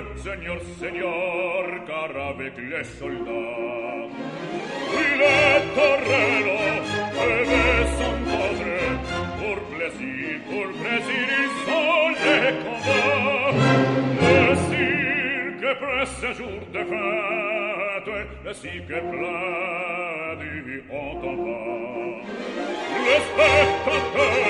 vous les rendre, Seigneur, Seigneur, car avec les soldats, il est torrelo, et son padre, pour plaisir, pour plaisir, ils sont les combats. Le cirque presse jour de fête, le cirque plein du haut en bas. Le spectateur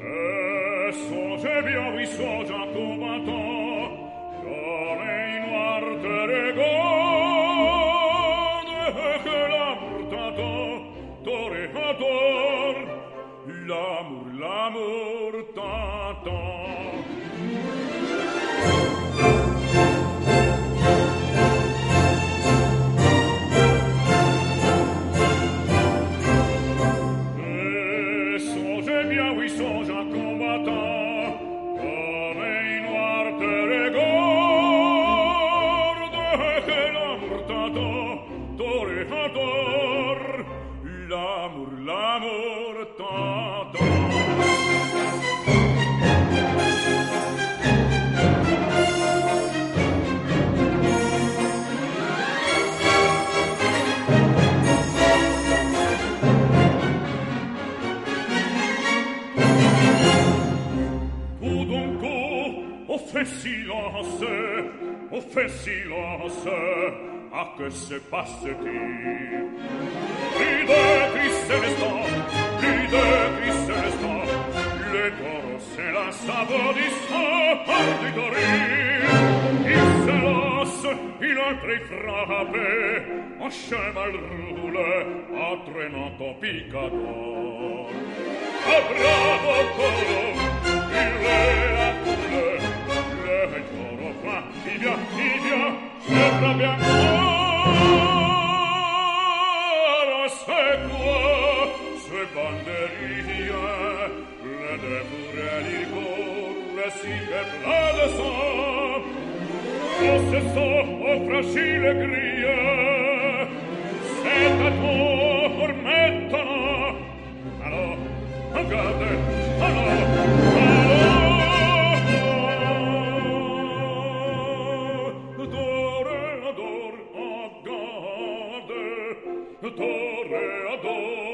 et songez bien, oui, songe en combattant, dans toréador, l'amour, l'amour on fait silence, on silence. ma che se passe-t-il Plus de Christ célestin, plus de Christ célestin, le corps s'élance abaudissant par du gorille. Il s'élance, il entrée frappé, en cheval roule, en traînant au picador. A bravo coro, il est la couleur, le corps va, il vient, il vient, le bras bien, ce banderillien, le il court, le cible plein de sang. Oh, ce sang, oh, fragile grille, c'est à toi pour maintenant. Alors, regarde, alors, alors, toréador,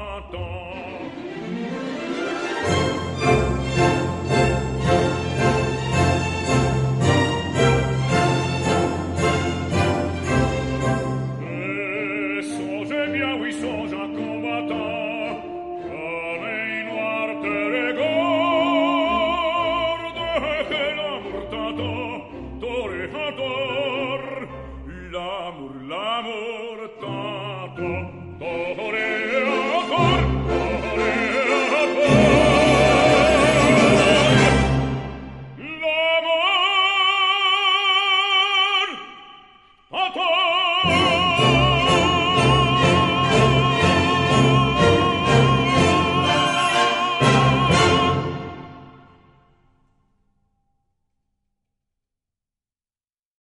urlamo